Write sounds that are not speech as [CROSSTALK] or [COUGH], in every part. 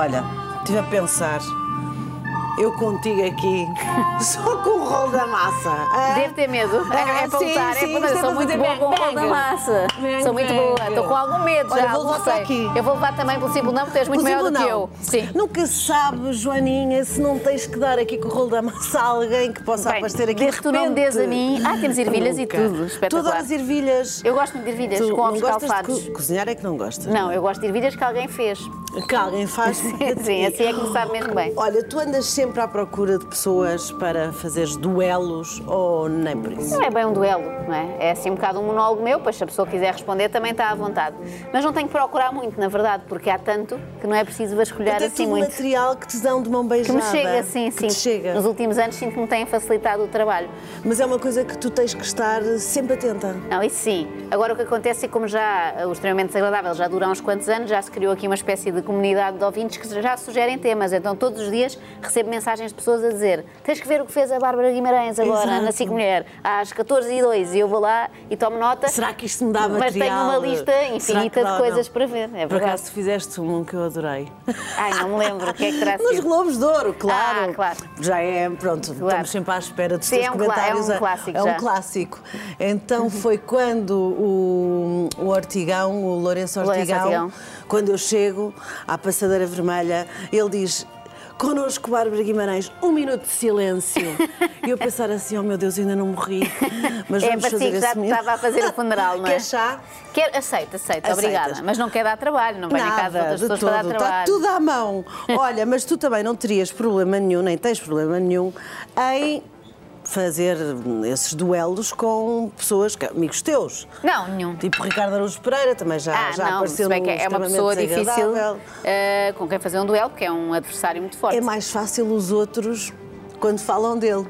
Olha, estive a pensar. Eu contigo aqui, [LAUGHS] só com o rolo da massa. hã? Devo ter medo. É, é para sim, lutar, sim, é para é Sou muito boa com o rolo da massa. Bang, Sou muito boa. Estou com algum medo Olha, já. vou levar aqui. Eu vou levar também pelo simples não, porque tu és muito maior do que eu. Sim. Nunca sabe, Joaninha, se não tens que dar aqui com o rolo da massa a alguém que possa Bem, aparecer aqui desde de que tu não me des a mim- Ah, temos ervilhas e Nunca. tudo, Tu espetacular. adoras ervilhas. Eu gosto muito de ervilhas Tu com ovos calfados. co- cozinhar é que não gostas. Não, eu gosto de ervilhas que alguém fez. Que alguém faz. [LAUGHS] Sim, assim é que me sabe mesmo bem. Olha, tu andas sempre à procura de pessoas para fazeres duelos ou nem por isso? Não é bem um duelo, não é? É assim um bocado um monólogo meu, pois se a pessoa quiser responder também está à vontade. Mas não tenho que procurar muito, na verdade, porque há tanto que não é preciso vasculhar Até assim muito. material que te dão de mão Que beijada. me chega, sim, que sim. chega. Nos últimos anos sinto que me têm facilitado o trabalho. Mas é uma coisa que tu tens que estar sempre atenta. Não, isso sim. Agora o que acontece é que como já o extremamente desagradável já dura uns quantos anos, já se criou aqui uma espécie de comunidade de ouvintes que já sugerem temas. Então todos os dias recebo mensagens de pessoas a dizer tens que ver o que fez a Bárbara Guimarães agora Exato. na SIC Mulher, às 14 e 2 e eu vou lá e tomo nota. Será que isto me dá Mas tenho material? uma lista infinita de coisas não? para ver. É Por acaso tu fizeste um que eu adorei. Ai, não me lembro. O que é que terá [LAUGHS] Nos sido? Globos de Ouro, claro. Ah, claro. Já é, pronto, Claro. estamos sempre à espera dos Sim, teus é um comentários. é um clássico É um já. clássico. Então foi quando o, o Ortigão, o Lourenço Lourenço Ortigão, Ortigão. quando eu chego à passadeira vermelha, ele diz. Connosco, Bárbara Guimarães, um minuto de silêncio. [LAUGHS] E eu pensar assim, oh meu Deus, ainda não morri. Mas É, vamos parecia fazer que já esse minuto. estava a fazer o funeral, não é? Quer chá? Quer, aceito, aceito, Aceitas. obrigada. Mas não quer dar trabalho, não de Nada, outras de pessoas para dar todo. Está trabalho. tudo à mão. Olha, mas tu também não terias problema nenhum, nem tens problema nenhum, em fazer esses duelos com pessoas, que- amigos teus. Não, nenhum. Tipo Ricardo Araújo Pereira, também já, Ah, já não, apareceu bem num que é uma pessoa difícil eh, com quem fazer um duelo, porque é um adversário muito forte. É mais fácil os outros, quando falam dele,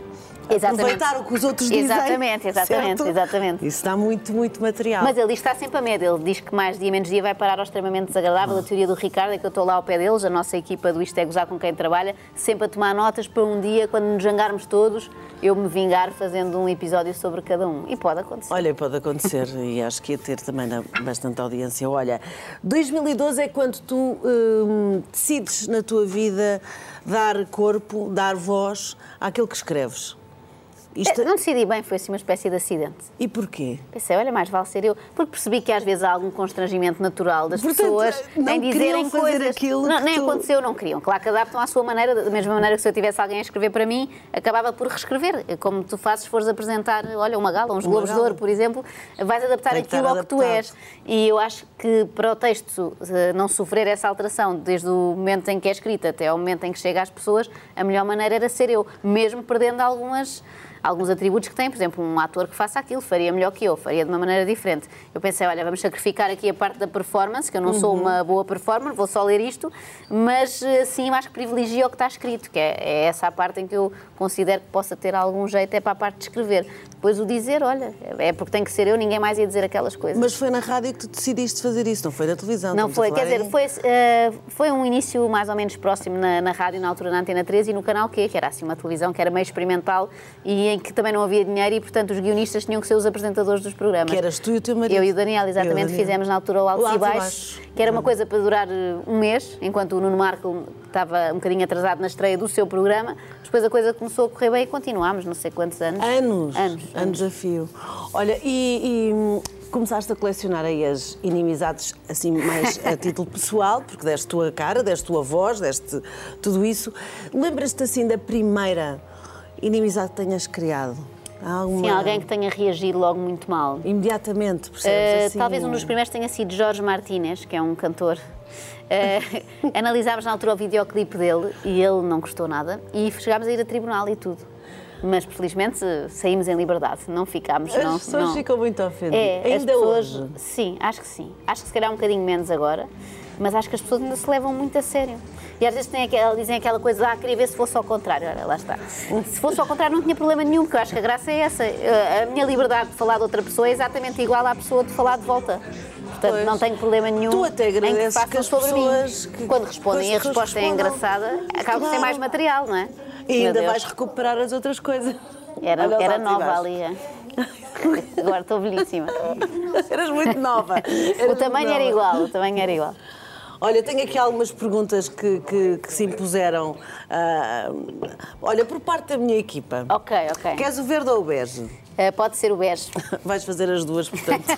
[LAUGHS] Exatamente. aproveitar o que os outros dizem. Exatamente, exatamente, certo? exatamente. Isso dá muito, muito material. Mas ele está sempre a medo. Ele diz que mais dia menos dia vai parar ao extremamente desagradável. A teoria do Ricardo é que eu estou lá ao pé deles, a nossa equipa do Isto é Gozar com quem trabalha, sempre a tomar notas para um dia, quando nos jangarmos todos, eu me vingar fazendo um episódio sobre cada um. E pode acontecer. Olha, pode acontecer [LAUGHS] e acho que ia ter também bastante audiência. Olha, 2012 é quando tu hum, decides na tua vida dar corpo, dar voz àquilo que escreves. Isto... Eh, Não decidi bem, foi assim uma espécie de acidente. E porquê? Pensei, olha, mais vale ser eu. Porque percebi que às vezes há algum constrangimento natural das Portanto, pessoas não em dizerem coisas. aquilo não, que nem tu- aconteceu, não queriam. Claro que adaptam à sua maneira, da mesma maneira que se eu tivesse alguém a escrever para mim, acabava por reescrever. Como tu fazes se fores apresentar, olha, uma gala, uns Globos de gala. Ouro, por exemplo, vais adaptar Tem aquilo ao que tu és. E eu acho que para o texto eh, não sofrer essa alteração, desde o momento em que é escrito até ao momento em que chega às pessoas, a melhor maneira era ser eu, mesmo perdendo algumas alguns atributos que tem, por exemplo, um ator que faça aquilo faria melhor que eu, faria de uma maneira diferente. Eu pensei, olha, vamos sacrificar aqui a parte da performance, que eu não sou Uhum. uma boa performer, vou só ler isto, mas eh, sim, acho que privilegio o que está escrito, que é, é essa a parte em que eu considero que possa ter algum jeito, é para a parte de escrever. Depois o dizer, olha, é porque tem que ser eu, ninguém mais ia dizer aquelas coisas. Mas foi na rádio que tu decidiste fazer isso, não foi na televisão? Não foi, quer dizer, foi, eh, foi um início mais ou menos próximo na, na rádio, na altura na Antena 13 e no canal Q, que era assim uma televisão que era meio experimental e em que também não havia dinheiro e, portanto, os guionistas tinham que ser os apresentadores dos programas. Que eras tu e o teu marido. Eu e o Daniel, exatamente, Eu Daniel. fizemos na altura o Altos O Altos e Baixos, Baixos. que era uma coisa para durar eh, um mês, enquanto o Nuno Marco estava um bocadinho atrasado na estreia do seu programa. Depois a coisa começou a correr bem e continuámos, não sei quantos anos. Anos, Anos. anos a fio. Olha, e, e, hum, começaste a colecionar aí as inimizades, assim, mais a título pessoal, porque deste tua cara, deste tua voz, deste tudo isso. Lembras-te, assim, da primeira inimizade que tenhas criado? Alguma... Sim, alguém que tenha reagido logo muito mal. Imediatamente, percebes? Uh, assim, Talvez um dos primeiros tenha sido Jorge Martínez, que é um cantor. Uh, [LAUGHS] analisámos na altura o videoclipe dele e ele não gostou nada e chegámos a ir a tribunal e tudo. Mas felizmente saímos em liberdade, não ficámos. As não, pessoas não. ficam muito ofendidas. É, Ainda pessoas, hoje. Sim, acho que sim. Acho que se calhar um bocadinho menos agora, mas acho que as pessoas ainda se levam muito a sério. E às vezes aquela, dizem aquela coisa, ah, queria ver se fosse ao contrário. Olha, lá está. Se fosse ao contrário não tinha problema nenhum, porque eu acho que a graça é essa. Eh, A minha liberdade de falar de outra pessoa é exatamente igual à pessoa de falar de volta. Portanto, Pois. não tenho problema nenhum Tu até em que que as sobre pessoas mim. que- Quando respondem e a resposta é respondam. engraçada, acaba por Claro. mais material, não é? E ainda vais recuperar as outras coisas. Era, Olha era nova ali. é. [LAUGHS] Agora estou belíssima. Eras muito nova. [LAUGHS] O Eras tamanho muito era igual, o tamanho era igual. Olha, tenho aqui algumas perguntas que, que, que se impuseram. ah, olha, por parte da minha equipa. Ok, ok. Queres o verde ou o bege? Eh, pode ser o bege. [LAUGHS] Vais fazer as duas, portanto. [LAUGHS]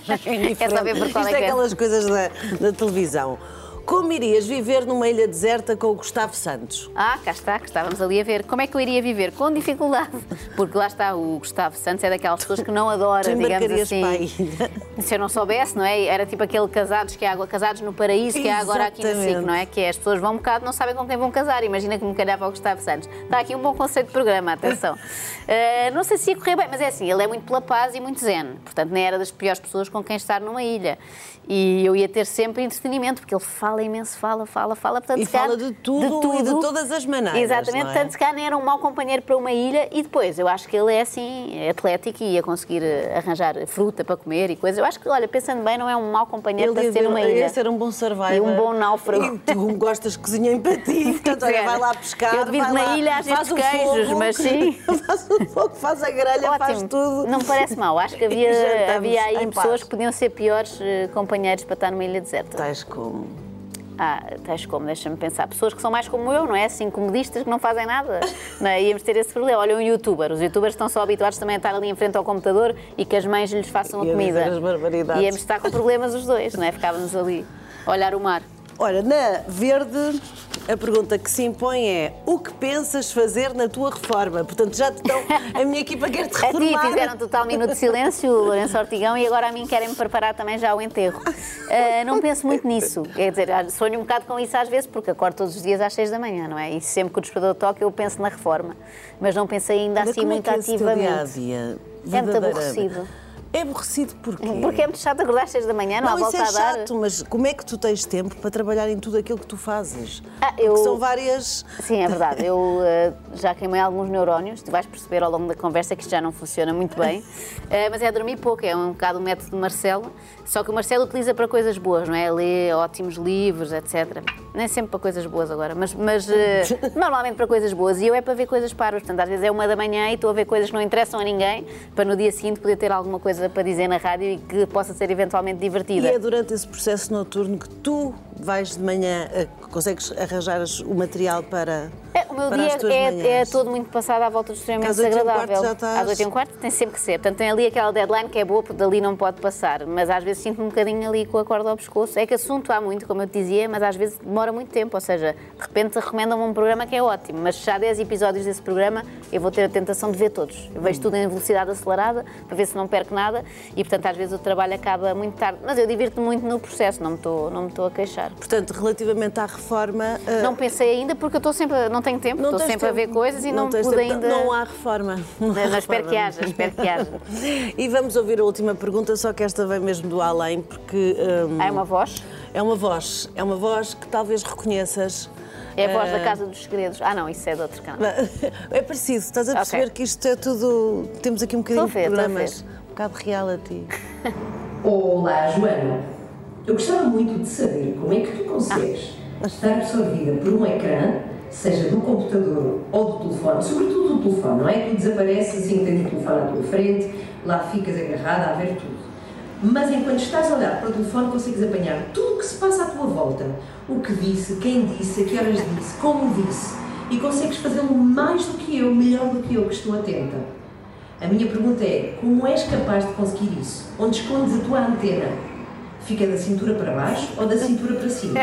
É só ver por qual Isto é é que é. aquelas coisas da, da televisão. Como irias viver numa ilha deserta com o Gustavo Santos? Ah, cá está, que estávamos ali a ver. Como é que eu iria viver? Com dificuldade. Porque lá está, o Gustavo Santos é daquelas pessoas que não adora, [LAUGHS] Tu digamos assim. para a ilha. Se eu não soubesse, não é? Era tipo aquele casados que há casados no paraíso que há agora aqui no SIC, não é? Que é, as pessoas vão um bocado, não sabem com quem vão casar. Imagina que me calhava o Gustavo Santos. Está aqui um bom conceito de programa, atenção. [LAUGHS] Eh, não sei se ia correr bem, mas é assim, ele é muito pela paz e muito zen. Portanto, nem era das piores pessoas com quem estar numa ilha. E eu ia ter sempre entretenimento, porque ele fala imenso, fala, fala, fala. Portanto, E calhar, fala de tudo e de todas as maneiras, Exatamente, é? portanto, se calhar nem era um mau companheiro para uma ilha. E depois, eu acho que ele é assim, atlético e ia conseguir eh, arranjar fruta para comer e coisas. Eu acho que, olha, pensando bem, não é um mau companheiro para ia ser numa ilha. ia ser um bom survivor. E um bom náufrago. E tu gostas de cozinhar para ti, [LAUGHS] portanto, olha, vai lá pescar. Eu devido na lá, ilha às faz vezes queijos, fogo, mas sim. [LAUGHS] faz o fogo, faz a grelha, faz Ótimo, tudo. não me parece mal. Acho que [LAUGHS] havia, havia aí em pessoas paz. que podiam ser piores eh, companheiros para estar numa ilha deserta. Tais como. Ah, tais como, deixa-me pensar. Pessoas que são mais como eu, não é? Assim, comodistas que não fazem nada. [LAUGHS] Não é? Íamos ter esse problema. Olha, um youtuber. Os youtubers estão só habituados também a estar ali em frente ao computador e que as mães lhes façam a comida. as barbaridades. Íamos estar com problemas os dois, não é? Ficávamos ali a olhar o mar. Olha, na verde, a pergunta que se impõe é: o que pensas fazer na tua reforma? Portanto, já te estão. [LAUGHS] A minha equipa quer te A ti reformar. fizeram total minuto de silêncio, o Lourenço Ortigão, e agora a mim querem-me preparar também já o enterro. [LAUGHS] Ah, não penso muito nisso. Quer dizer, ah, sonho um bocado com isso às vezes, porque acordo todos os dias às seis da manhã, não é? E sempre que o despertador toca, eu penso na reforma. Mas não pensei ainda Olha, assim muito é é ativamente. É muito verdadeiramente? aborrecido. É aborrecido porquê? Porque é muito chato acordar às seis da manhã, não, Não, há isso volta é a dar. chato, mas como é que tu tens tempo para trabalhar em tudo aquilo que tu fazes? Ah, Porque eu- são várias. Sim, é verdade. Eu eh, já queimei alguns neurónios. Tu vais perceber ao longo da conversa que isto já não funciona muito bem. Eh, [LAUGHS] mas é dormir pouco, é um bocado o método do Marcelo. Só que o Marcelo utiliza para coisas boas, não é? Lê ótimos livros, etc. Nem sempre para coisas boas agora, mas, mas eh, [LAUGHS] normalmente para coisas boas. E eu é para ver coisas parvas. Portanto, às vezes é uma da manhã e estou a ver coisas que não interessam a ninguém, para no dia seguinte poder ter alguma coisa para dizer na rádio e que possa ser eventualmente E divertida. é durante esse processo noturno que tu vais de manhã, eh, consegues arranjar o material para. É, o meu para dia é, é todo muito passado à volta do extremamente Às e um desagradável. estás- Às 8 e um quarto tem sempre que ser. Portanto, tem ali aquela deadline que é boa, porque dali não pode passar. Mas às vezes sinto-me um bocadinho ali com a corda ao pescoço. É que assunto há muito, como eu te dizia, mas às vezes demora muito tempo. Ou seja, de repente recomendam-me um programa que é ótimo, mas se já há 10 episódios desse programa, eu vou ter a tentação de ver todos. Eu vejo tudo em velocidade acelerada, para ver se não perco nada. E, portanto, às vezes o trabalho acaba muito tarde. Mas eu divirto-me muito no processo, não me estou, não me estou a queixar. Portanto, relativamente à reforma. eh, Não pensei ainda porque eu estou sempre, não tenho tempo, estou tens sempre a ver tempo. coisas e não, tens pude tempo. ainda. Não há reforma. Não há Mas espero reforma. que haja, espero que haja. [LAUGHS] E vamos ouvir a última pergunta, só que esta vem mesmo do além, porque. hum, Há uma voz? É uma voz, é uma voz que talvez reconheças. É a voz Eh, da Casa dos Segredos. Ah, não, isso é de outro canal. [LAUGHS] É parecido, estás a perceber que isto é tudo. Temos aqui um bocadinho a ver, de a programas. ver. Um bocado reality. [LAUGHS] Olá, Joana. Eu gostava muito de saber como é que tu consegues estar absorvida por um ecrã, seja do computador ou do telefone, sobretudo do telefone, não é? Tu desapareces assim que tens o telefone à tua frente, lá ficas agarrada a ver tudo. Mas enquanto estás a olhar para o telefone, consegues apanhar tudo o que se passa à tua volta. O que disse, quem disse, a que horas disse, como disse. E consegues fazê-lo mais do que eu, melhor do que eu, que estou atenta. A minha pergunta é: como és capaz de conseguir isso? Onde escondes a tua antena? Fica da cintura para baixo ou da cintura para cima?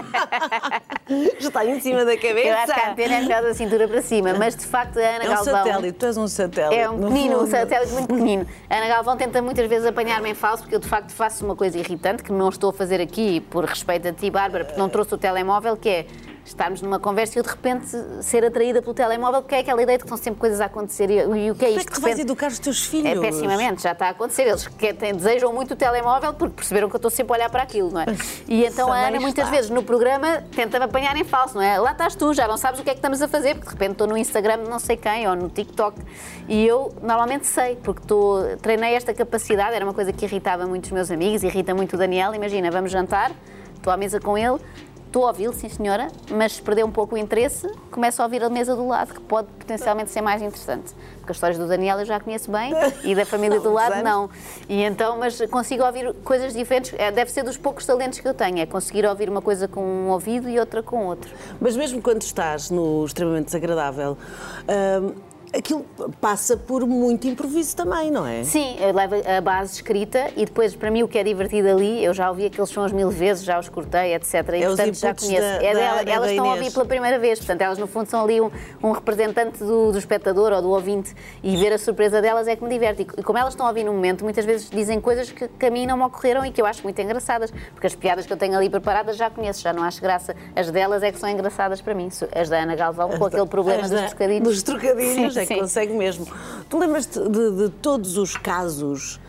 Já [LAUGHS] está em cima da cabeça. Eu acho que a antena é melhor da cintura para cima, mas de facto a Ana É um Galvão. satélite, tu és um satélite. É um no pequenino, um satélite muito pequenino. A Ana Galvão tenta muitas vezes apanhar-me em falso, porque eu de facto faço uma coisa irritante, que não estou a fazer aqui por respeito a ti, Bárbara, porque não trouxe o telemóvel, que é estarmos numa conversa e eu de repente ser atraída pelo telemóvel, porque é aquela ideia de que estão sempre coisas a acontecer e, e o que é Como é isto? que tu vais educar os teus filhos? É pessimamente, já está a acontecer. Eles que têm- desejam muito o telemóvel porque perceberam que eu estou sempre a olhar para aquilo, não é? E então a Também Ana, muitas está. vezes no programa, tenta-me apanhar em falso, não é? Lá estás tu, já não sabes o que é que estamos a fazer, porque de repente estou no Instagram de não sei quem ou no TikTok. E eu normalmente sei, porque estou, treinei esta capacidade, era uma coisa que irritava muito os meus amigos, irrita muito o Daniel. Imagina, vamos jantar, estou à mesa com ele. Estou a ouvi-lo, sim senhora, mas se perder um pouco o interesse, começo a ouvir a mesa do lado, que pode potencialmente ser mais interessante. Porque as histórias do Daniel eu já conheço bem e da família do lado não. E então, mas consigo ouvir coisas diferentes. É, deve ser dos poucos talentos que eu tenho, é conseguir ouvir uma coisa com um ouvido e outra com outro. Mas mesmo quando estás no extremamente desagradável, hum, aquilo passa por muito improviso também, não é? Sim, leva a base escrita e depois, para mim, o que é divertido ali, eu já ouvi aqueles sons mil vezes, já os cortei, etc. E, É portanto, já conheço. da- é da dela, Ana, elas da estão a ouvir pela primeira vez, portanto, elas, no fundo, são ali um, um representante do, do espectador ou do ouvinte e ver a surpresa delas é que me diverte. E como elas estão a ouvir no momento, muitas vezes dizem coisas que, que a mim não me ocorreram e que eu acho muito engraçadas, porque as piadas que eu tenho ali preparadas já conheço, já não acho graça. As delas é que são engraçadas para mim. As da Ana Galvão, com aquele problema As dos da- trocadilhos. Dos trocadilhos, Sim, é sim. consegue mesmo. Tu lembras-te de, de todos os casos,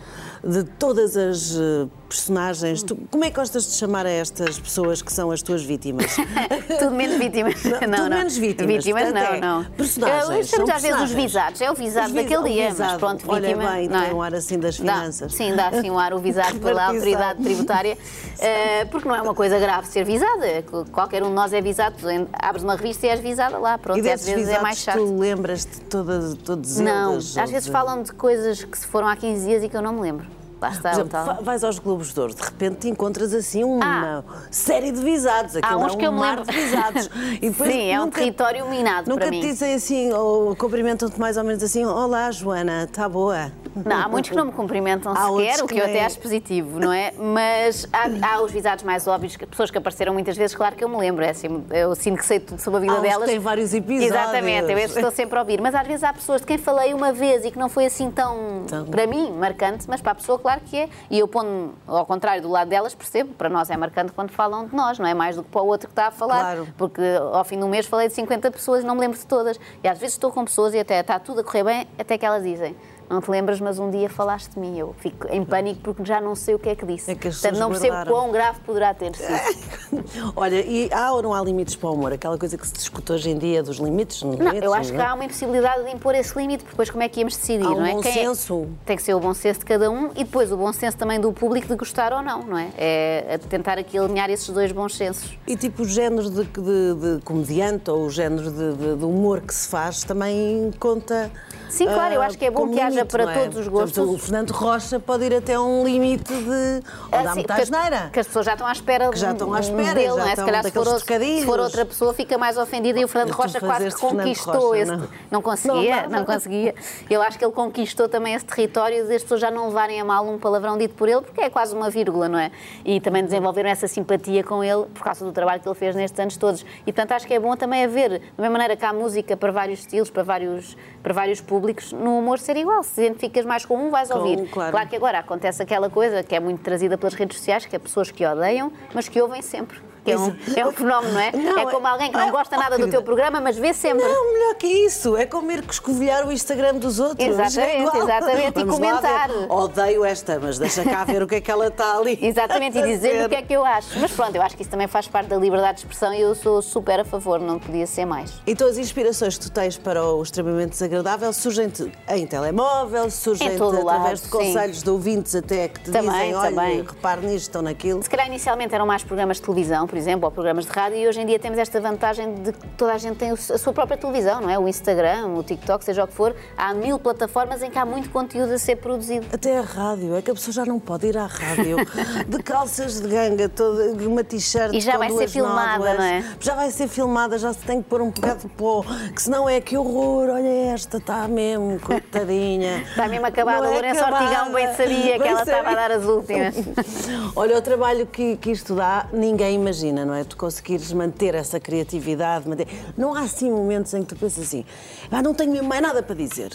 de todas as eh, personagens? Tu- como é que gostas de chamar a estas pessoas que são as tuas vítimas? [LAUGHS] Tudo menos vítimas. Não, tudo menos vítimas, Vítimas, portanto, não, é não. personagens, são às vezes os visados. É o visado daquele dia, mas pronto, Olha vítima. bem, não tem é? um ar assim das Dá. finanças. Sim, dá assim um ar o visado [LAUGHS] pela autoridade tributária, [LAUGHS] eh, porque não é uma coisa grave ser visada. Qualquer um de nós é visado. Abres uma revista e és visada lá. Pronto, E às vezes é mais chato. tu lembras-te de todas, todos Não, eles? às vezes falam de coisas que se foram há 15 dias e que eu não me lembro. Lá está exemplo, tal. vais aos Globos de Ouro, de repente encontras assim uma série de visados. Há Aquilo uns é um que eu me lembro. de visados. [LAUGHS] E depois Sim, é um nunca- território minado Nunca para te mim. dizem assim, ou cumprimentam-te mais ou menos assim: Olá, Joana, está boa? Não, há muitos que não me cumprimentam [LAUGHS] Há sequer, o que que eu nem- até acho positivo, não é? Mas há, há os visados mais óbvios, que pessoas que apareceram muitas vezes, claro que eu me lembro, é assim, eu sinto que sei tudo sobre a vida Há delas. têm vários episódios. Exatamente, eu estou sempre a ouvir. Mas às vezes há pessoas de quem falei uma vez e que não foi assim tão, Tão- para mim, marcante, mas para a pessoa, claro que é. E eu pondo, ao contrário do lado delas, percebo, para nós é marcante quando falam de nós, não é mais do que para o outro que está a falar. Claro. Porque ao fim do mês falei de 50 pessoas e não me lembro de todas. E às vezes estou com pessoas e até está tudo a correr bem, até que elas dizem. Não te lembras, mas um dia falaste de mim. Eu fico em pânico porque já não sei o que é que disse. É que Portanto, não percebo guardaram. quão grave poderá ter sido. [LAUGHS] Olha, e há ou não há limites para o humor? Aquela coisa que se discute hoje em dia dos limites? Não, Não, eu acho que há uma impossibilidade de impor esse limite, porque depois como é que íamos decidir, Há um não é? bom Quem é- senso. Tem que ser o bom senso de cada um e depois o bom senso também do público de gostar ou não, não é? É tentar aqui alinhar esses dois bons sensos. E tipo, o género de, de- de comediante ou o género de, de- humor que se faz também conta. Sim, claro, eu ah, acho que é bom que haja para é? todos os Portanto, gostos. o Fernando Rocha pode ir até um limite de. Ou dá Assim, muita porque as- asneira. Que as pessoas já estão à espera Que já estão à espera, dele, já não é? Se calhar se for, outro- se for outra pessoa fica mais ofendida e o Fernando Rocha quase que conquistou Rocha, esse. não? Não, conseguia, Não não, conseguia. Eu acho que ele conquistou também esse território de as pessoas já não levarem a mal um palavrão dito por ele, porque é quase uma vírgula, não é? E também desenvolveram essa simpatia com ele por causa do trabalho que ele fez nestes anos todos. E portanto acho que é bom também haver, da mesma maneira que há música para vários estilos, para vários, para vários públicos, no humor ser igual. Se identificas mais com um, vais Com ouvir. um, claro. que agora acontece aquela coisa que é muito trazida pelas redes sociais, que é pessoas que odeiam, mas que ouvem sempre. Que é, um, é um fenómeno, não é? Não, é como alguém que não é- gosta nada do teu programa, mas vê sempre. Não, melhor que isso. É como ir escovilhar o Instagram dos outros. Exatamente, É exatamente, e Vamos lá comentar. Odeio esta, mas deixa cá ver o que é que ela está ali. [LAUGHS] Exatamente, e dizer o que é que eu acho. Mas pronto, eu acho que isso também faz parte da liberdade de expressão e eu sou super a favor, não podia ser mais. Então as inspirações que tu tens para o extremamente desagradável surgem-te em telemóvel, surgem-te através lado, de conselhos sim. de ouvintes até que te Também, dizem, olha, também. repare nisto ou naquilo. Se calhar inicialmente eram mais programas de televisão, por exemplo, ou programas de rádio, e hoje em dia temos esta vantagem de que toda a gente tem a sua própria televisão, não é? O Instagram, o TikTok, seja o que for, há mil plataformas em que há muito conteúdo a ser produzido. Até a rádio, é que a pessoa já não pode ir à rádio [LAUGHS] de calças de ganga, toda, uma t-shirt E já vai ser filmada, nódoas. não é? Já vai ser filmada, já se tem que pôr um bocado de pó, que senão é que horror, olha esta, está mesmo, coitadinha. Está [LAUGHS] mesmo acabada. Não é A Lourenço acabada. Ortigão bem sabia que Bem ela estava a sabia. dar as últimas. [LAUGHS] Olha, o trabalho que, que isto dá, ninguém imagina, não é? Tu conseguires manter essa criatividade, manter... não há assim momentos em que tu pensas assim, ah, não tenho mais nada para dizer.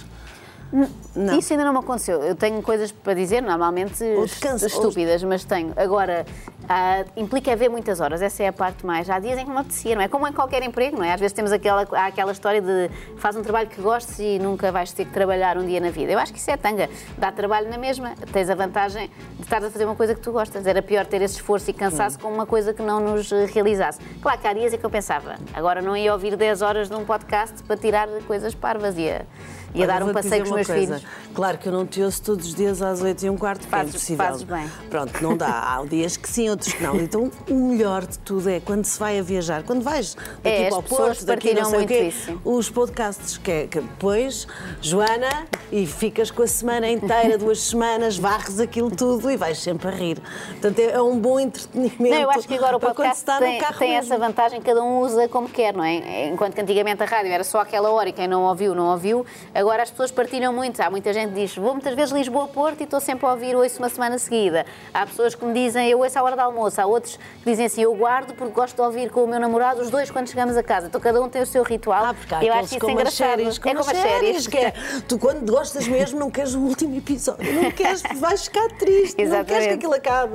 Não. Isso ainda não me aconteceu. Eu tenho coisas para dizer, normalmente Ou te cansa- estúpidas, mas tenho. Agora, ah, implica haver muitas horas, essa é a parte mais. Há dias em que me apetecia, não é? Como em qualquer emprego, não é? Às vezes temos aquela, aquela história de faz um trabalho que gostes e nunca vais ter que trabalhar um dia na vida. Eu acho que isso é tanga. Dá trabalho na mesma. Tens a vantagem de estar a fazer uma coisa que tu gostas. Era pior ter esse esforço e cansaço com uma coisa que não nos realizasse. Claro que há dias em que eu pensava, agora não ia ouvir 10 horas de um podcast para tirar coisas parvas. Ia, Ia Olha, dar um passeio com os meus coisa. filhos. Claro que eu não te ouço todos os dias às 8 e um quarto, que é Fazes- impossível. fazes bem. Pronto, não dá. Há dias que sim, outros que não. [LAUGHS] Então, o melhor de tudo é quando se vai a viajar, quando vais daqui É, para o Porto, daqui não sei o quê, isso. os podcasts que é que depois, Joana, e ficas com a semana inteira, duas semanas, varres aquilo tudo e vais sempre a rir. Portanto, é um bom entretenimento. Não, eu acho que agora o podcast está tem, no carro tem mesmo. essa vantagem, cada um usa como quer, não é? Enquanto que antigamente a rádio era só aquela hora e quem não ouviu, não ouviu, agora as pessoas partilham muito. Há muita gente que diz, vou muitas vezes Lisboa-Porto e estou sempre a ouvir, ouço uma semana seguida. Há pessoas que me dizem, eu ouço à hora do almoço. Há outros que dizem assim, eu guardo porque gosto de ouvir com o meu namorado os dois quando chegamos a casa. Então cada um tem o seu ritual. Ah, porque há eu acho isso como as engraçado. séries, é como como as séries, que é, [LAUGHS] tu quando gostas mesmo não queres o último episódio, não queres, [LAUGHS] vais ficar triste, não queres que Exatamente. aquilo acabe.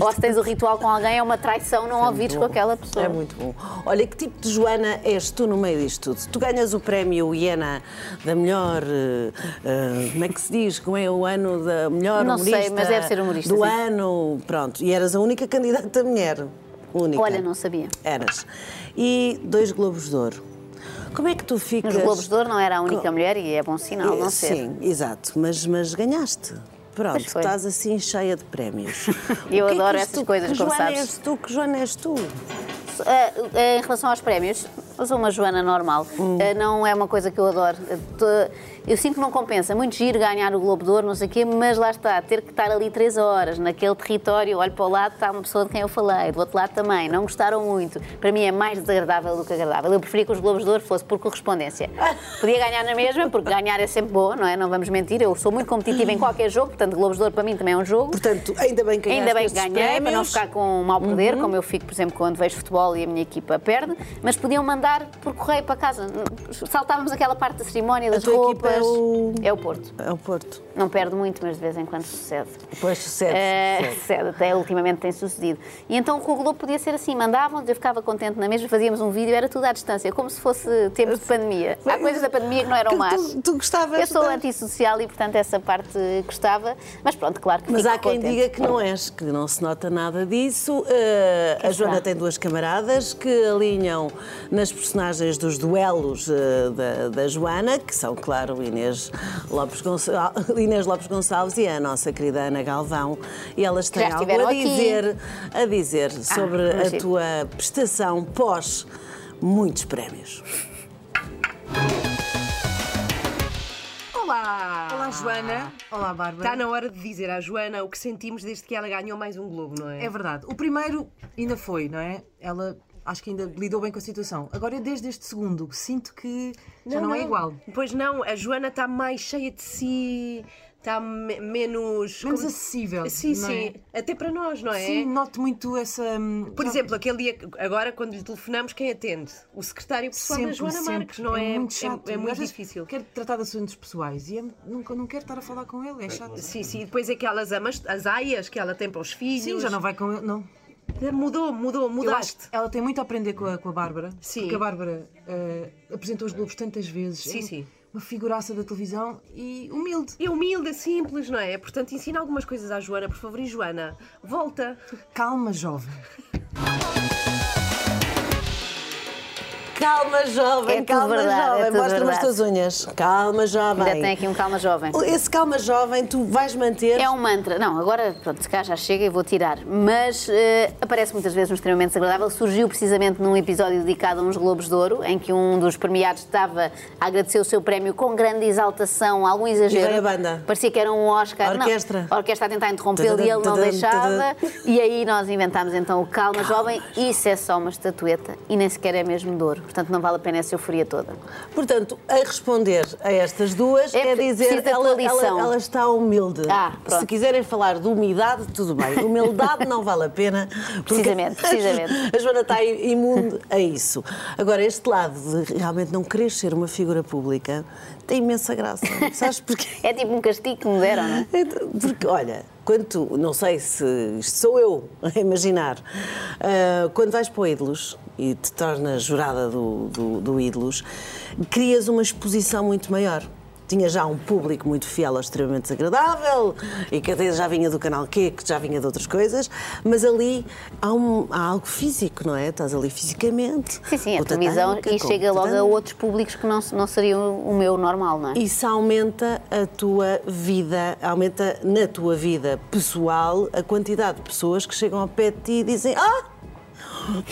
Ou se tens o ritual com alguém, é uma traição não ouvires com aquela pessoa. É muito bom. Olha, que tipo de Joana és tu no meio disto tudo? Tu ganhas o prémio Iena da melhor, eh, como é que se diz? Como é o ano da melhor Não sei, humorista? mas deve ser humorista, Do sim. ano, pronto. E eras a única [LAUGHS] candidata mulher. Única. Olha, não sabia. Eras. E dois Globos de Ouro. Como é que tu ficas... Nos Globos de Ouro não era a única mulher e é bom sinal não ser. Sim, exato, mas, mas ganhaste. Pronto, estás assim cheia de prémios. [LAUGHS] Eu é adoro és essas tu? coisas, como Joana sabes. és tu, que Joana és tu. Ah, ah, em relação aos prémios, eu sou uma Joana normal. Hum. Ah, não é uma coisa que eu adoro. Eu tô- Eu sinto que não compensa. Muito giro ganhar o Globo de Ouro, não sei o quê, mas lá está, ter que estar ali três horas, naquele território, olho para o lado, está uma pessoa de quem eu falei, do outro lado também, não gostaram muito. Para mim é mais desagradável do que agradável. Eu preferia que os Globos de Ouro fosse por correspondência. Podia ganhar na mesma, porque ganhar é sempre bom, não é? Não vamos mentir. Eu sou muito competitiva em qualquer jogo, portanto, Globos de Ouro para mim também é um jogo. Portanto, ainda bem que Ainda bem que ganhei, estes para não prémios. ficar com um mau perder, Uhum. como eu fico, por exemplo, quando vejo futebol e a minha equipa perde, mas podiam mandar por correio para casa. Saltávamos aquela parte da cerimónia, das equipa roupas. é o- É o Porto. É o Porto. Não perde muito, mas de vez em quando sucede. Depois sucede. É, sucede. sucede, até ultimamente tem sucedido. E então o Globo podia ser assim: mandavam, eu ficava contente na mesma, fazíamos um vídeo, era tudo à distância, como se fosse tempos de pandemia. Há coisas da pandemia que não eram más. tu- tu gostavas Eu sou de- antissocial e, portanto, essa parte gostava, mas pronto, claro que Mas há quem contente. diga que não és, que não se nota nada disso. Uh, a Joana será? tem duas camaradas que alinham nas personagens dos duelos uh, da, da Joana, que são, claro, Inês Lopes, Gonçal- [LAUGHS] Inês Lopes Gonçalves e a nossa querida Ana Galvão. E elas têm algo a aqui. dizer, a dizer sobre vamos a tua prestação pós muitos prémios. Olá! Olá, Joana. Olá, Bárbara. Está na hora de dizer à Joana o que sentimos desde que ela ganhou mais um Globo, não é? É verdade. O primeiro ainda foi, não é? Ela acho que ainda lidou bem com a situação. Agora, eu, desde este segundo, sinto que já não, é igual. Pois não, a Joana está mais cheia de si, está me- menos. Menos como- acessível. Sim, não sim. é? Até para nós, não é? Sim, noto muito essa. hum, Por já- exemplo, aquele dia, agora quando lhe telefonamos, quem atende? O secretário pessoal da Joana sempre. Marques, não é? muito chato. é, é muito vezes, difícil. Quero tratar de assuntos pessoais e é- nunca não quero estar a falar com ele, é chato. Sim, sim. Depois aquelas amas, as aias que ela tem para os filhos. Sim, já não vai com ele, não. Mudou, mudou, acho mudaste. ela tem muito a aprender com a, com a Bárbara. Sim. Porque a Bárbara eh, apresentou os Globos tantas vezes. Sim, É sim. Uma figuraça da televisão e humilde. É humilde, é simples, não é? Portanto, ensina algumas coisas à Joana, por favor. E Joana, volta. Calma, jovem. Calma, jovem, É calma, verdade, é jovem. tudo Mostra-me as tuas unhas. Calma, jovem. Ainda tem aqui um calma jovem. Esse calma jovem, tu vais manter. É um mantra. Não, agora, pronto, se cá já chega e vou tirar. Mas eh, aparece muitas vezes no extremamente desagradável. Surgiu precisamente num episódio dedicado a uns Globos de Ouro, em que um dos premiados estava a agradecer o seu prémio com grande exaltação, algum exagero. E veio a banda? Parecia que era um Oscar. A orquestra? Não, a orquestra a tentar interrompê-lo e ele não deixava. E aí nós inventámos então o Calma Jovem. Isso é só uma estatueta e nem sequer é mesmo de ouro. Portanto, não vale a pena essa euforia toda. Portanto, a responder a estas duas É é, dizer ela, ela, ela está humilde. Ah. Se quiserem falar de umidade, tudo bem. [LAUGHS] Humildade não vale a pena. Precisamente, precisamente. [LAUGHS] A Joana está imune a isso. Agora, este lado de realmente não querer ser uma figura pública tem imensa graça. [LAUGHS] Sabes porquê? É tipo um castigo que me deram, não é? Então, Porque, olha, quando tu, não sei se isto sou eu a imaginar, ah, quando vais para o Ídolos e te tornas jurada do, do, do Ídolos, crias uma exposição muito maior. tinha já um público muito fiel, extremamente desagradável, e que até já vinha do canal Q, que já vinha de outras coisas, mas ali há, um- há algo físico, não é? Estás ali fisicamente. Sim, sim, a televisão tatâmica, e chega logo a outros públicos que não, não seriam o meu normal, não é? Isso aumenta a tua vida, aumenta na tua vida pessoal a quantidade de pessoas que chegam ao pé de ti e dizem: Ah,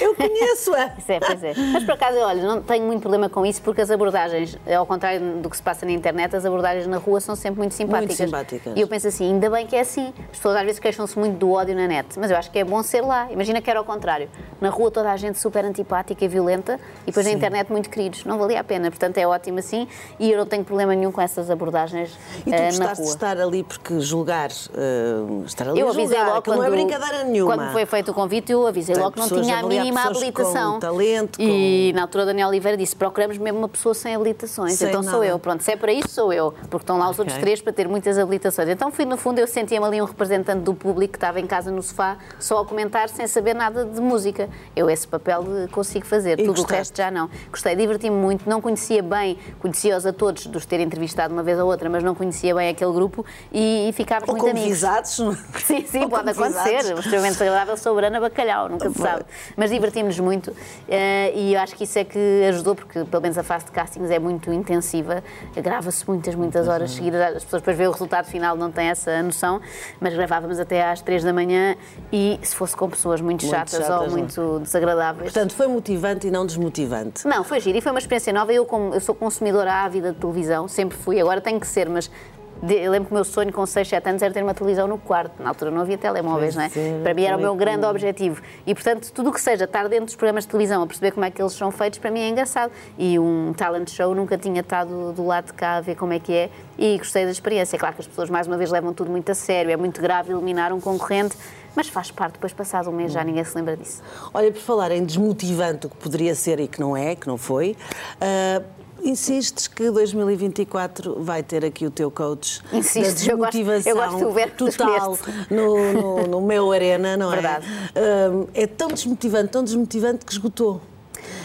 eu conheço-a. Pois é, pois é. Mas por acaso, olha, não tenho muito problema com isso porque as abordagens, ao contrário do que se passa na internet, as abordagens na rua são sempre muito simpáticas. simpáticas. E eu penso assim, ainda bem que é assim. As pessoas às vezes queixam-se muito do ódio na net, mas eu acho que é bom ser lá. Imagina que era ao contrário. Na rua toda a gente super antipática e violenta e depois na internet muito queridos. Não valia a pena. Portanto, é ótimo assim e eu não tenho problema nenhum com essas abordagens E tu eh, na gostaste de rua. estar ali porque julgar, eh, estar ali Eu a avisei julgar, logo que não é brincadeira nenhuma. Quando foi feito o convite, eu avisei Tem logo que não tinha a mínima habilitação. com talento, E na altura Daniel Oliveira disse: procuramos mesmo uma pessoa sem habilitações. Sem então sou nada. eu. Pronto, se é para isso, sou eu. Porque estão lá os outros Ok. três para ter muitas habilitações. Então fui, no fundo, eu sentia-me ali um representante do público que estava em casa no sofá, só a comentar sem saber nada de música. Eu esse papel consigo fazer. E Tudo gostaste? o resto já não. Gostei, diverti-me muito. Não conhecia bem, conhecia-os a todos, dos ter entrevistado uma vez ou outra, mas não conhecia bem aquele grupo e, e ficámos Ou muito com amigos. visados. Sim, sim, Ou pode com acontecer. visados. Extremamente desagradável sobre Ana Bacalhau, nunca se sabe. Mas divertimos-nos muito eh, e eu acho que isso é que ajudou, porque pelo menos a fase de castings é muito intensiva, grava-se muitas, muitas horas Uhum. seguidas. As pessoas depois veem o resultado final, não têm essa noção, mas gravávamos até às três da manhã e se fosse com pessoas muito, Muito chatas, chatas, ou não é? muito desagradáveis. Portanto, foi motivante e não desmotivante. Não, foi giro e foi uma experiência nova. Eu, como, eu sou consumidora ávida de televisão, sempre fui, agora tenho que ser, mas eu lembro que o meu sonho com 6, 7 anos era ter uma televisão no quarto. Na altura não havia telemóveis, Pois não é? Para mim era o meu grande comigo. objetivo. E, portanto, tudo o que seja estar dentro dos programas de televisão, a perceber como é que eles são feitos, para mim é engraçado. E um talent show nunca tinha estado do lado de cá a ver como é que é e gostei da experiência. É claro que as pessoas, mais uma vez, levam tudo muito a sério, é muito grave eliminar um concorrente, mas faz parte. Depois, passado um mês, já ninguém se lembra disso. Olha, por falar em desmotivante, o que poderia ser e que não é, que não foi, ah, insistes que 2024 vai ter aqui o teu coach Insisto, eu gosto- eu gosto do verbo total no, no, no meu arena, não Verdade. é? Ah, é tão desmotivante, tão desmotivante que esgotou.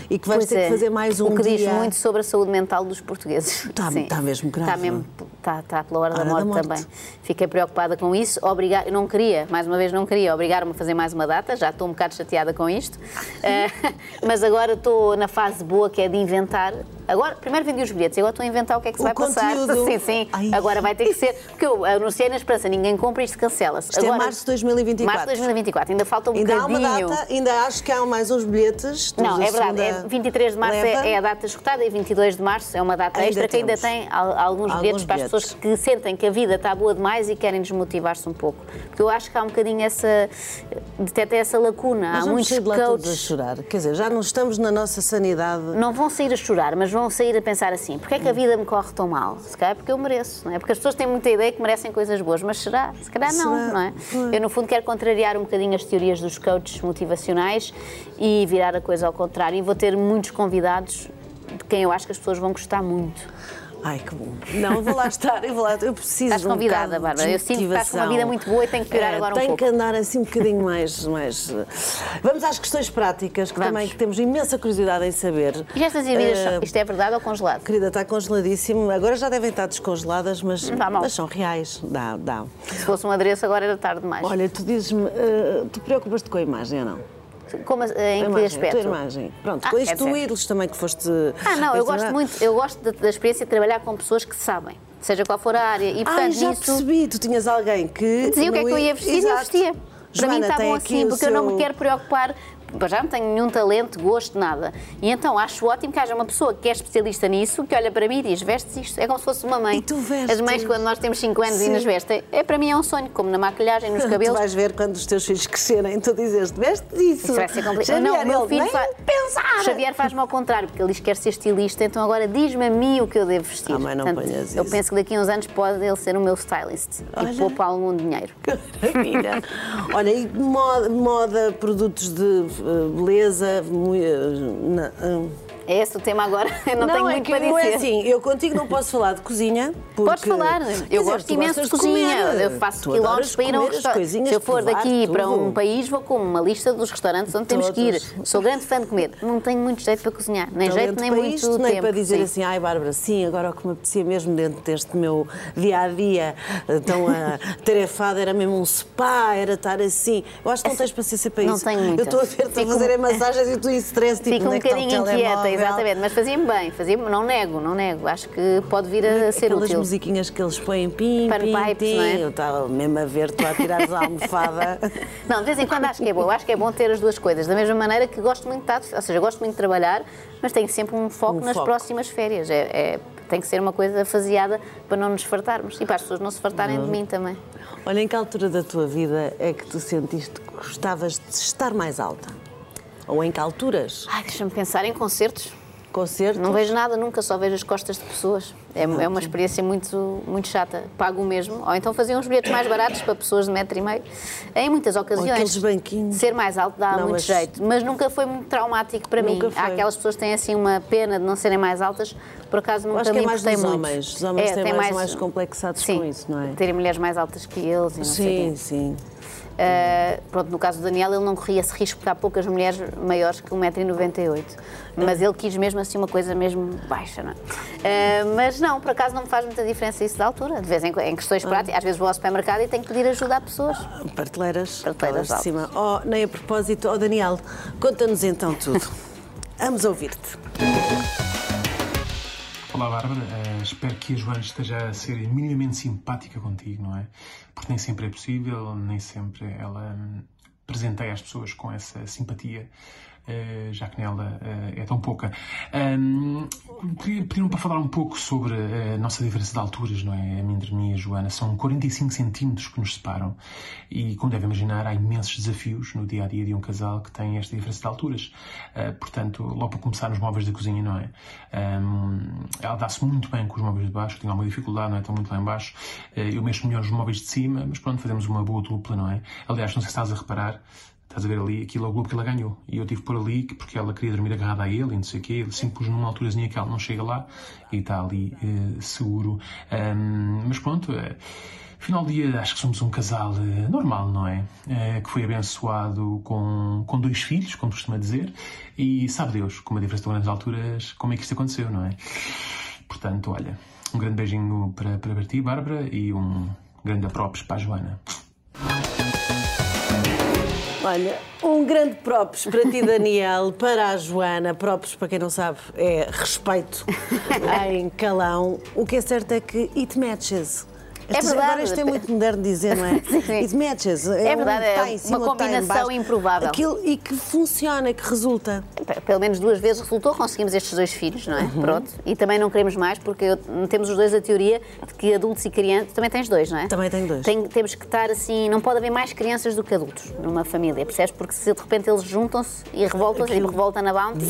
E que vais Pois ter é. que fazer mais um O que dia. diz muito sobre a saúde mental dos portugueses. Está- está mesmo grave. Está mesmo, está, está pela hora, Hora da, da morte morte. também. Fiquei preocupada com isso. Obrigar, eu não queria, mais uma vez não queria obrigar-me a fazer mais uma data, já estou um bocado chateada com isto. Eh, [LAUGHS] mas agora estou na fase boa que é de inventar. Agora, primeiro vendi os bilhetes, agora estou a inventar o que é que se O vai passar. conteúdo. [LAUGHS] Sim, sim. Ai. Agora vai ter que ser. Porque eu anunciei na esperança, ninguém compra isto cancela-se. Isto é Agora, março de 2024. Março de 2024, ainda falta um Ainda há uma bocadinho. data, ainda acho que há mais uns bilhetes. Não, Temos é verdade. É segunda 23 de março é- é, a data esgotada e 22 de março é uma data Ainda extra que ainda temos. tem al- alguns, Alguns bilhetes para as bilhetes. Pessoas que sentem que a vida está boa demais e querem desmotivar-se um pouco. Porque eu acho que há um bocadinho essa. detecta essa lacuna. Nós há muitos de lá todos a coaches. chorar. Quer dizer, já não estamos na nossa sanidade. Não vão sair a chorar, mas vão sair a pensar assim: porquê é que a vida me corre tão mal? Se calhar porque eu mereço, não é? Porque as pessoas têm muita ideia que merecem coisas boas, mas será? Se calhar não, Será? não é? Eu, no fundo, quero contrariar um bocadinho as teorias dos coaches motivacionais e virar a coisa ao contrário. E vou ter muitos convidados de quem eu acho que as pessoas vão gostar muito. Ai, que bom. Não, vou lá estar, eu vou lá. Eu preciso Estás um convidada, de Bárbara. Eu sinto que estás com uma vida muito boa e tenho que piorar É, agora um tenho pouco. que andar assim um bocadinho mais. mais... eh, Vamos às questões práticas, que Vamos. também temos imensa curiosidade em saber. E estas bebidas, Eh, são- isto é verdade ou congelado? Querida, está congeladíssimo. Agora já devem estar descongeladas, mas, mas são reais. Dá, dá. Se fosse um adereço, agora era tarde demais. Olha, tu dizes-me, eh, tu preocupas-te com a imagem ou não? Como, eh, A em que imagem, aspecto? A tua imagem. Pronto, Ah, dizer- ídolos também que foste. Ah, não, eu gosto muito, eu gosto da, da experiência de trabalhar com pessoas que sabem, seja qual for a área. E portanto, Ai, já nisso percebi, tu tinhas alguém que. dizia o que é que eu ia vestir e eu vestia. Para Joana, mim está bom aqui assim, porque eu não me seu- quero preocupar. Já não tenho nenhum talento, gosto, nada. E então acho ótimo que haja uma pessoa que é especialista nisso, que olha para mim e diz: vestes isto. É como se fosse uma mãe. E tu vestes. As mães, quando nós temos 5 anos Sim. e nos vestem, é, para mim é um sonho, como na maquilhagem, nos [LAUGHS] Tu cabelos. vais ver quando os teus filhos crescerem, tu dizes, veste isso. Isso vai ser complicado. Xavier, Não, meu filho nem fa- pensar. O Xavier faz-me ao contrário, porque ele diz que quer ser estilista, então agora diz-me a mim o que eu devo vestir. Ah, mãe, não ponhas eu isso. penso que daqui a uns anos pode ele ser o meu stylist Olha. e poupa algum dinheiro. Maravilha. [LAUGHS] Olha, e moda, moda, produtos de beleza, eh, eh, É esse o tema agora, eu [LAUGHS] não, tenho é muito que para não dizer. é assim, eu contigo não posso falar de cozinha. Porque, Podes falar, eu gosto imenso de cozinha, comer. eu faço Tu quilómetros para ir a um comer as restaurante. Se eu for daqui para tudo. um país, vou com uma lista dos restaurantes onde temos que ir. Todos. Sou grande fã de comer, não tenho muito jeito para cozinhar, nem Talento jeito nem para muito isto, tempo. nem para dizer sim. assim, ai Bárbara, sim, agora o que me apetecia mesmo dentro deste meu dia a dia, tão [LAUGHS] tarefado, era mesmo um spa, era estar assim. Eu acho que não tens paciência para Não isso. tenho muita. Eu estou a ver-te a fazer massagens e tu em stress, [LAUGHS] tipo, Fico um é bocadinho inquieta? Exatamente, mas fazia-me bem, fazia não nego, não nego. Acho que pode vir a ser Aquelas útil. musiquinhas que eles põem pim, pim, Panpipes, pim. não é? Eu estava mesmo a ver, tu a tirar a almofada. [LAUGHS] Não, de vez em quando acho que é bom. Eu acho que é bom ter as duas coisas. Da mesma maneira que gosto muito de estar, ou seja, gosto muito de trabalhar, mas tenho sempre um foco Um nas foco. próximas férias. É, é- tem que ser uma coisa faseada para não nos fartarmos e para as pessoas não se fartarem de mim também. Olha, em que altura da tua vida é que tu sentiste que gostavas de estar mais alta? Ou em que alturas? Ai, deixa-me pensar em concertos. Concertos? Não vejo nada nunca, só vejo as costas de pessoas. É, é uma experiência muito, muito chata. Pago o mesmo. Ou então fazia uns bilhetes mais baratos para pessoas de metro e meio. Em muitas ocasiões. aqueles banquinhos. Ser mais alto dá Não, muito mas- jeito. Mas nunca foi muito traumático para mim. Nunca foi. Há aquelas pessoas que têm assim uma pena de não serem mais altas. Por acaso nunca acho que é me mais dos muito. homens. Os homens É, têm mais, mais complexados sim, com isso, não é? Terem mulheres mais altas que eles e não sei Sim, sim. Uh, pronto, no caso do Daniel, ele não corria esse risco porque há poucas mulheres maiores que 1,98m. Mas ele quis mesmo assim uma coisa mesmo baixa, não é? Uh, mas não, por acaso não me faz muita diferença isso da altura. De vez em quando, em questões práticas, às vezes vou ao supermercado e tenho que pedir ajuda a pessoas. Prateleiras. Prateleiras aquelas de cima. Oh, nem a propósito. Oh, Daniel, conta-nos então tudo. [LAUGHS] Vamos ouvir-te. Olá Bárbara, Eh, espero que a Joana esteja a ser minimamente simpática contigo, não é? Porque nem sempre é possível, nem sempre ela hum, presenteia as pessoas com essa simpatia, eh, já que nela eh, é tão pouca. Pedir-me para falar um pouco sobre a nossa diferença de alturas, não é? A minha mim e a Joana são 45 centímetros que nos separam e, como deve imaginar, há imensos desafios no dia a dia de um casal que tem esta diferença de alturas. Portanto, logo para começar nos móveis da cozinha, não é? Ela dá-se muito bem com os móveis de baixo, tenho alguma dificuldade, não é? Estão muito lá em baixo. Uh, eu mexo melhor nos móveis de cima, mas pronto, fazemos uma boa dupla, não é? Aliás, não sei se estás a reparar, Estás a ver ali, aquilo é o globo que ela ganhou. E eu tive por ali, que- porque ela queria dormir agarrada a ele e não sei o quê. Ele sempre pôs numa alturazinha que ela não chega lá e está ali eh, seguro. Ahm, mas pronto, eh, final do dia acho que somos um casal eh, normal, não é? Eh, que foi abençoado com, com dois filhos, como costuma dizer. E sabe Deus, com uma diferença de grandes alturas, como é que isto aconteceu, não é? Portanto, olha, um grande beijinho para, para ti, Bárbara, e um grande apropos para a Joana. Olha, um grande props para ti, Daniel, para a Joana. Props, para quem não sabe, é respeito [LAUGHS] em calão. O que é certo é que it matches. Estas- verdade. Agora isto é muito moderno dizer, não é? [LAUGHS] It matches. É um verdade, é em uma em combinação improvável. Aquilo, e que funciona, que resulta. Pelo menos duas vezes resultou, conseguimos estes dois filhos, não é? Uhum. Pronto. E também não queremos mais, porque eu- temos os dois a teoria de que adultos e crianças. Também tens dois, não é? Também tenho dois. Tem- temos que estar assim. Não pode haver mais crianças do que adultos numa família, percebes? Porque se de repente eles juntam-se e revoltam-se, tipo revolta na bounty,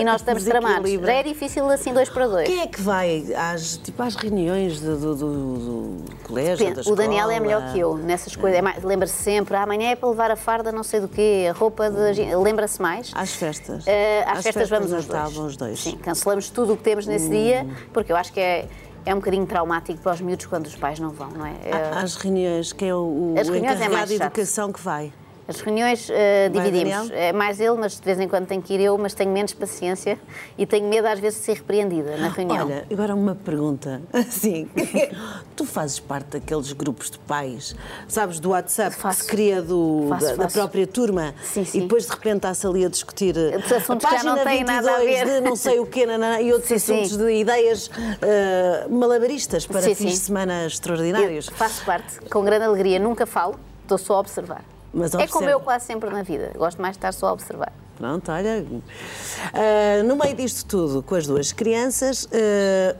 e nós estamos tramados. Já é difícil assim dois para dois. Quem é que vai às, tipo, às reuniões do, do, do- do colégio, da Depende. escola? O Daniel é melhor que eu nessas coisas. É mais- Lembra-se sempre, "Ah, amanhã é para levar a farda, não sei do quê, a roupa de. gi-". Lembra-se mais? Às festas? Eh, às, festas, vamos de os dois. Os dois. Sim, cancelamos tudo o que temos nesse dia, porque eu acho que é, é um bocadinho traumático para os miúdos quando os pais não vão, não é? É- Às reuniões, quem é o, o é encarregado mais de educação que vai? As reuniões eh, Vai, dividimos. É mais ele, mas de vez em quando tenho que ir eu, mas tenho menos paciência e tenho medo às vezes de ser repreendida na reunião. Olha, agora uma pergunta. [LAUGHS] Assim, [LAUGHS] tu fazes parte daqueles grupos de pais, sabes, do WhatsApp Faço. que se cria do, Faço, da, da faço. própria turma Sim, e sim. depois de repente está-se ali a discutir Esses assuntos a que já não página têm nada a 22 ver. de não sei o quê nanana, e [LAUGHS] outros Sim, sim. assuntos de ideias eh, malabaristas para Sim, fins sim. de semana Eu extraordinários. faço parte, com grande alegria, nunca falo, estou só a observar. Mas é como eu quase sempre na vida, gosto mais de estar só a observar. Pronto, olha. ah, no meio disto tudo, com as duas crianças, ah,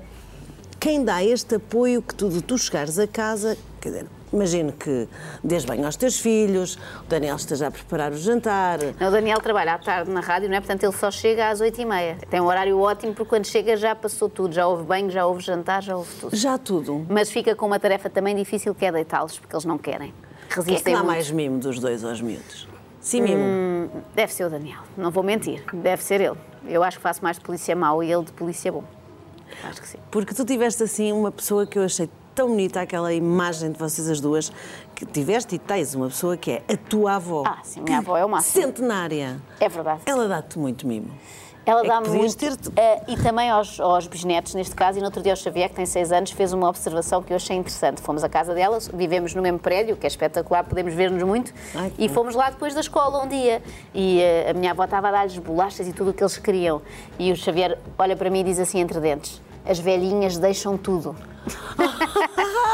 quem dá este apoio que tu, de tu chegares a casa, quer dizer, imagino que dês bem aos teus filhos, o Daniel esteja a preparar o jantar. Não, O Daniel trabalha à tarde na rádio, não é? Portanto, ele só chega às 8h30. Tem um horário ótimo, porque quando chega já passou tudo. Já houve banho, já houve jantar, já houve tudo. Já tudo. Mas fica com uma tarefa também difícil, que é deitá-los, porque eles não querem. Quem é que Resistem dá muito. mais mimo dos dois aos miúdos? Sim, Mimo. Hum, deve ser o Daniel, não vou mentir. Deve ser ele. Eu acho que faço mais de polícia mau e ele de polícia bom. Acho que sim. Porque tu tiveste assim uma pessoa que eu achei tão bonita, aquela imagem de vocês as duas, que tiveste e tens uma pessoa que é a tua avó. Ah, sim, minha avó é o máximo. Centenária. É verdade. Ela dá-te muito mimo. Ela É dá muito. ter-te- eh, e também aos, aos bisnetos, neste caso, e no outro dia o Xavier, que tem seis anos, fez uma observação que eu achei interessante. Fomos à casa dela, vivemos no mesmo prédio, que é espetacular, podemos ver-nos muito, Ai, e fomos lá depois da escola um dia. E eh, a minha avó estava a dar-lhes bolachas e tudo o que eles queriam. E o Xavier olha para mim e diz assim entre dentes: as velhinhas deixam tudo.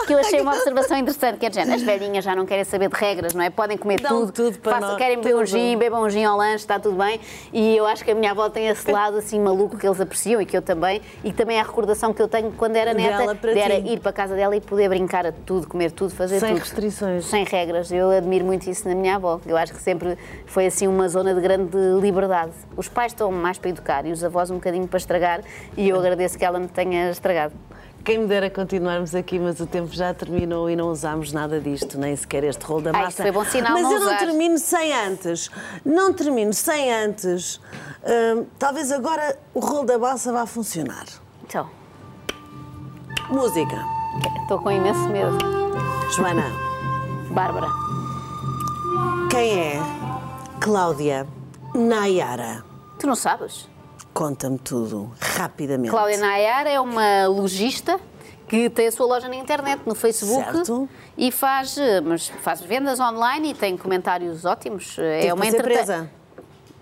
Que eu achei uma observação interessante, que é de género, as velhinhas já não querem saber de regras, não é? Podem comer Dão tudo, tudo para façam- querem beber um gin, bebam um gin ao lanche, está tudo bem. E eu acho que a minha avó tem esse lado assim maluco que eles apreciam e que eu também, e que também é a recordação que eu tenho quando era neta, de era ir para a casa dela e poder brincar a tudo, comer tudo, fazer Sem tudo. restrições. Sem regras. Eu admiro muito isso na minha avó. Eu acho que sempre foi assim uma zona de grande liberdade. Os pais estão mais para educar e os avós um bocadinho para estragar e eu agradeço que ela me tenha estragado. Quem me dera continuarmos aqui, mas o tempo já terminou e não usámos nada disto, nem sequer este rolo da massa. isso foi bom sinal Mas não eu não usar. termino sem antes. Não termino sem antes. Hum, talvez agora o rolo da massa vá funcionar. Então, Música. estou com imenso medo. Joana, Bárbara. quem é Cláudia Nayara? Tu não sabes? Conta-me tudo, rapidamente. Cláudia Nayar é uma lojista que tem a sua loja na internet, no Facebook, Certo. e faz, eh, mas faz vendas online e tem comentários ótimos. Eh, Teve É uma para ser entrete- presa.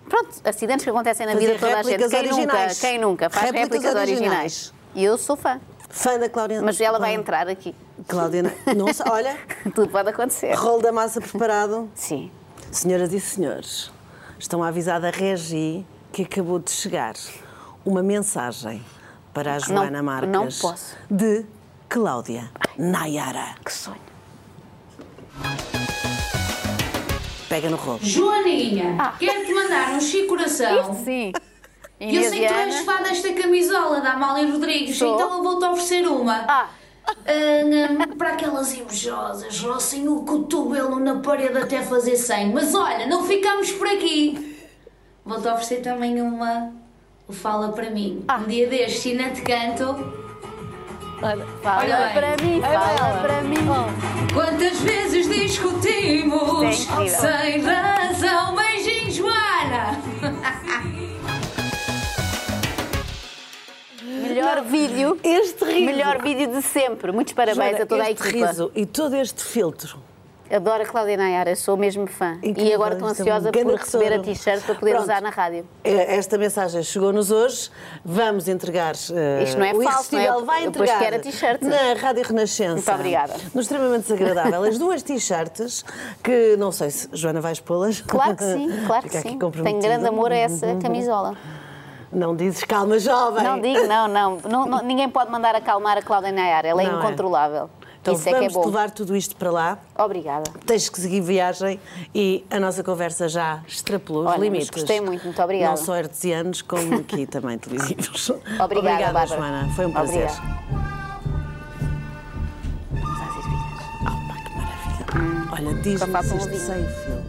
Pronto, acidentes que acontecem na vida de toda a gente. Quem nunca, originais. quem nunca faz Réplicas réplicas, originais. originais. E eu sou fã, Fã da Cláudia mas ela vai entrar aqui. Cláudia, [LAUGHS] sei, olha, Tudo pode acontecer. rolo da massa preparado. Sim. Senhoras e senhores, estão a avisar a Regi que acabou de chegar uma mensagem para a Joana Marques não posso. de Cláudia Nayara. Que sonho. Pega no rolo. Joaninha, quero-te mandar um chico coração. Sim. E eu sei que tu és fã desta camisola da Amália Rodrigues, Sou. então eu vou-te oferecer uma. Ah, Ah, para aquelas invejosas, roçem o cotovelo na parede até fazer sangue. Mas olha, não ficamos por aqui. Vou-te oferecer também uma. o Fala para mim. Um dia destes, e não te canto. fala Olha para mim, fala para mim. Quantas vezes discutimos é sem razão? Beijinho, Joana! [LAUGHS] Melhor vídeo. Este riso. Melhor vídeo de sempre. Muitos parabéns Joana, a toda a este equipa. riso e todo este filtro. Adoro a Cláudia Nayara, sou mesmo fã. Incrível, e agora estou é ansiosa por receber a t-shirt para poder Pronto. usar na rádio. Eh, Esta mensagem chegou-nos hoje. Vamos entregar. eh, Isto não é o falso, não é? Vai depois entregar quero a t-shirt. Na Rádio Renascença. Muito obrigada. No extremamente desagradável. As duas t-shirts que não sei se Joana vais pô-las. Claro que sim, claro que sim. Tenho grande amor a essa camisola. Não dizes calma, jovem. Não digo, não, não, Não- não- Ninguém pode mandar acalmar a Cláudia Nayara, ela é Não é. Então Isso é é vamos bom. levar tudo isto para lá. Obrigada. Tens que seguir viagem e a nossa conversa já extrapolou os Olha, mas limites. gostei muito, muito obrigada. Não só artesianos, como aqui [LAUGHS] também televisivos. Obrigada, Bárbara. Joana. Foi um prazer. Obrigada. Olha, diz-me Só falta se isto sem. Aqui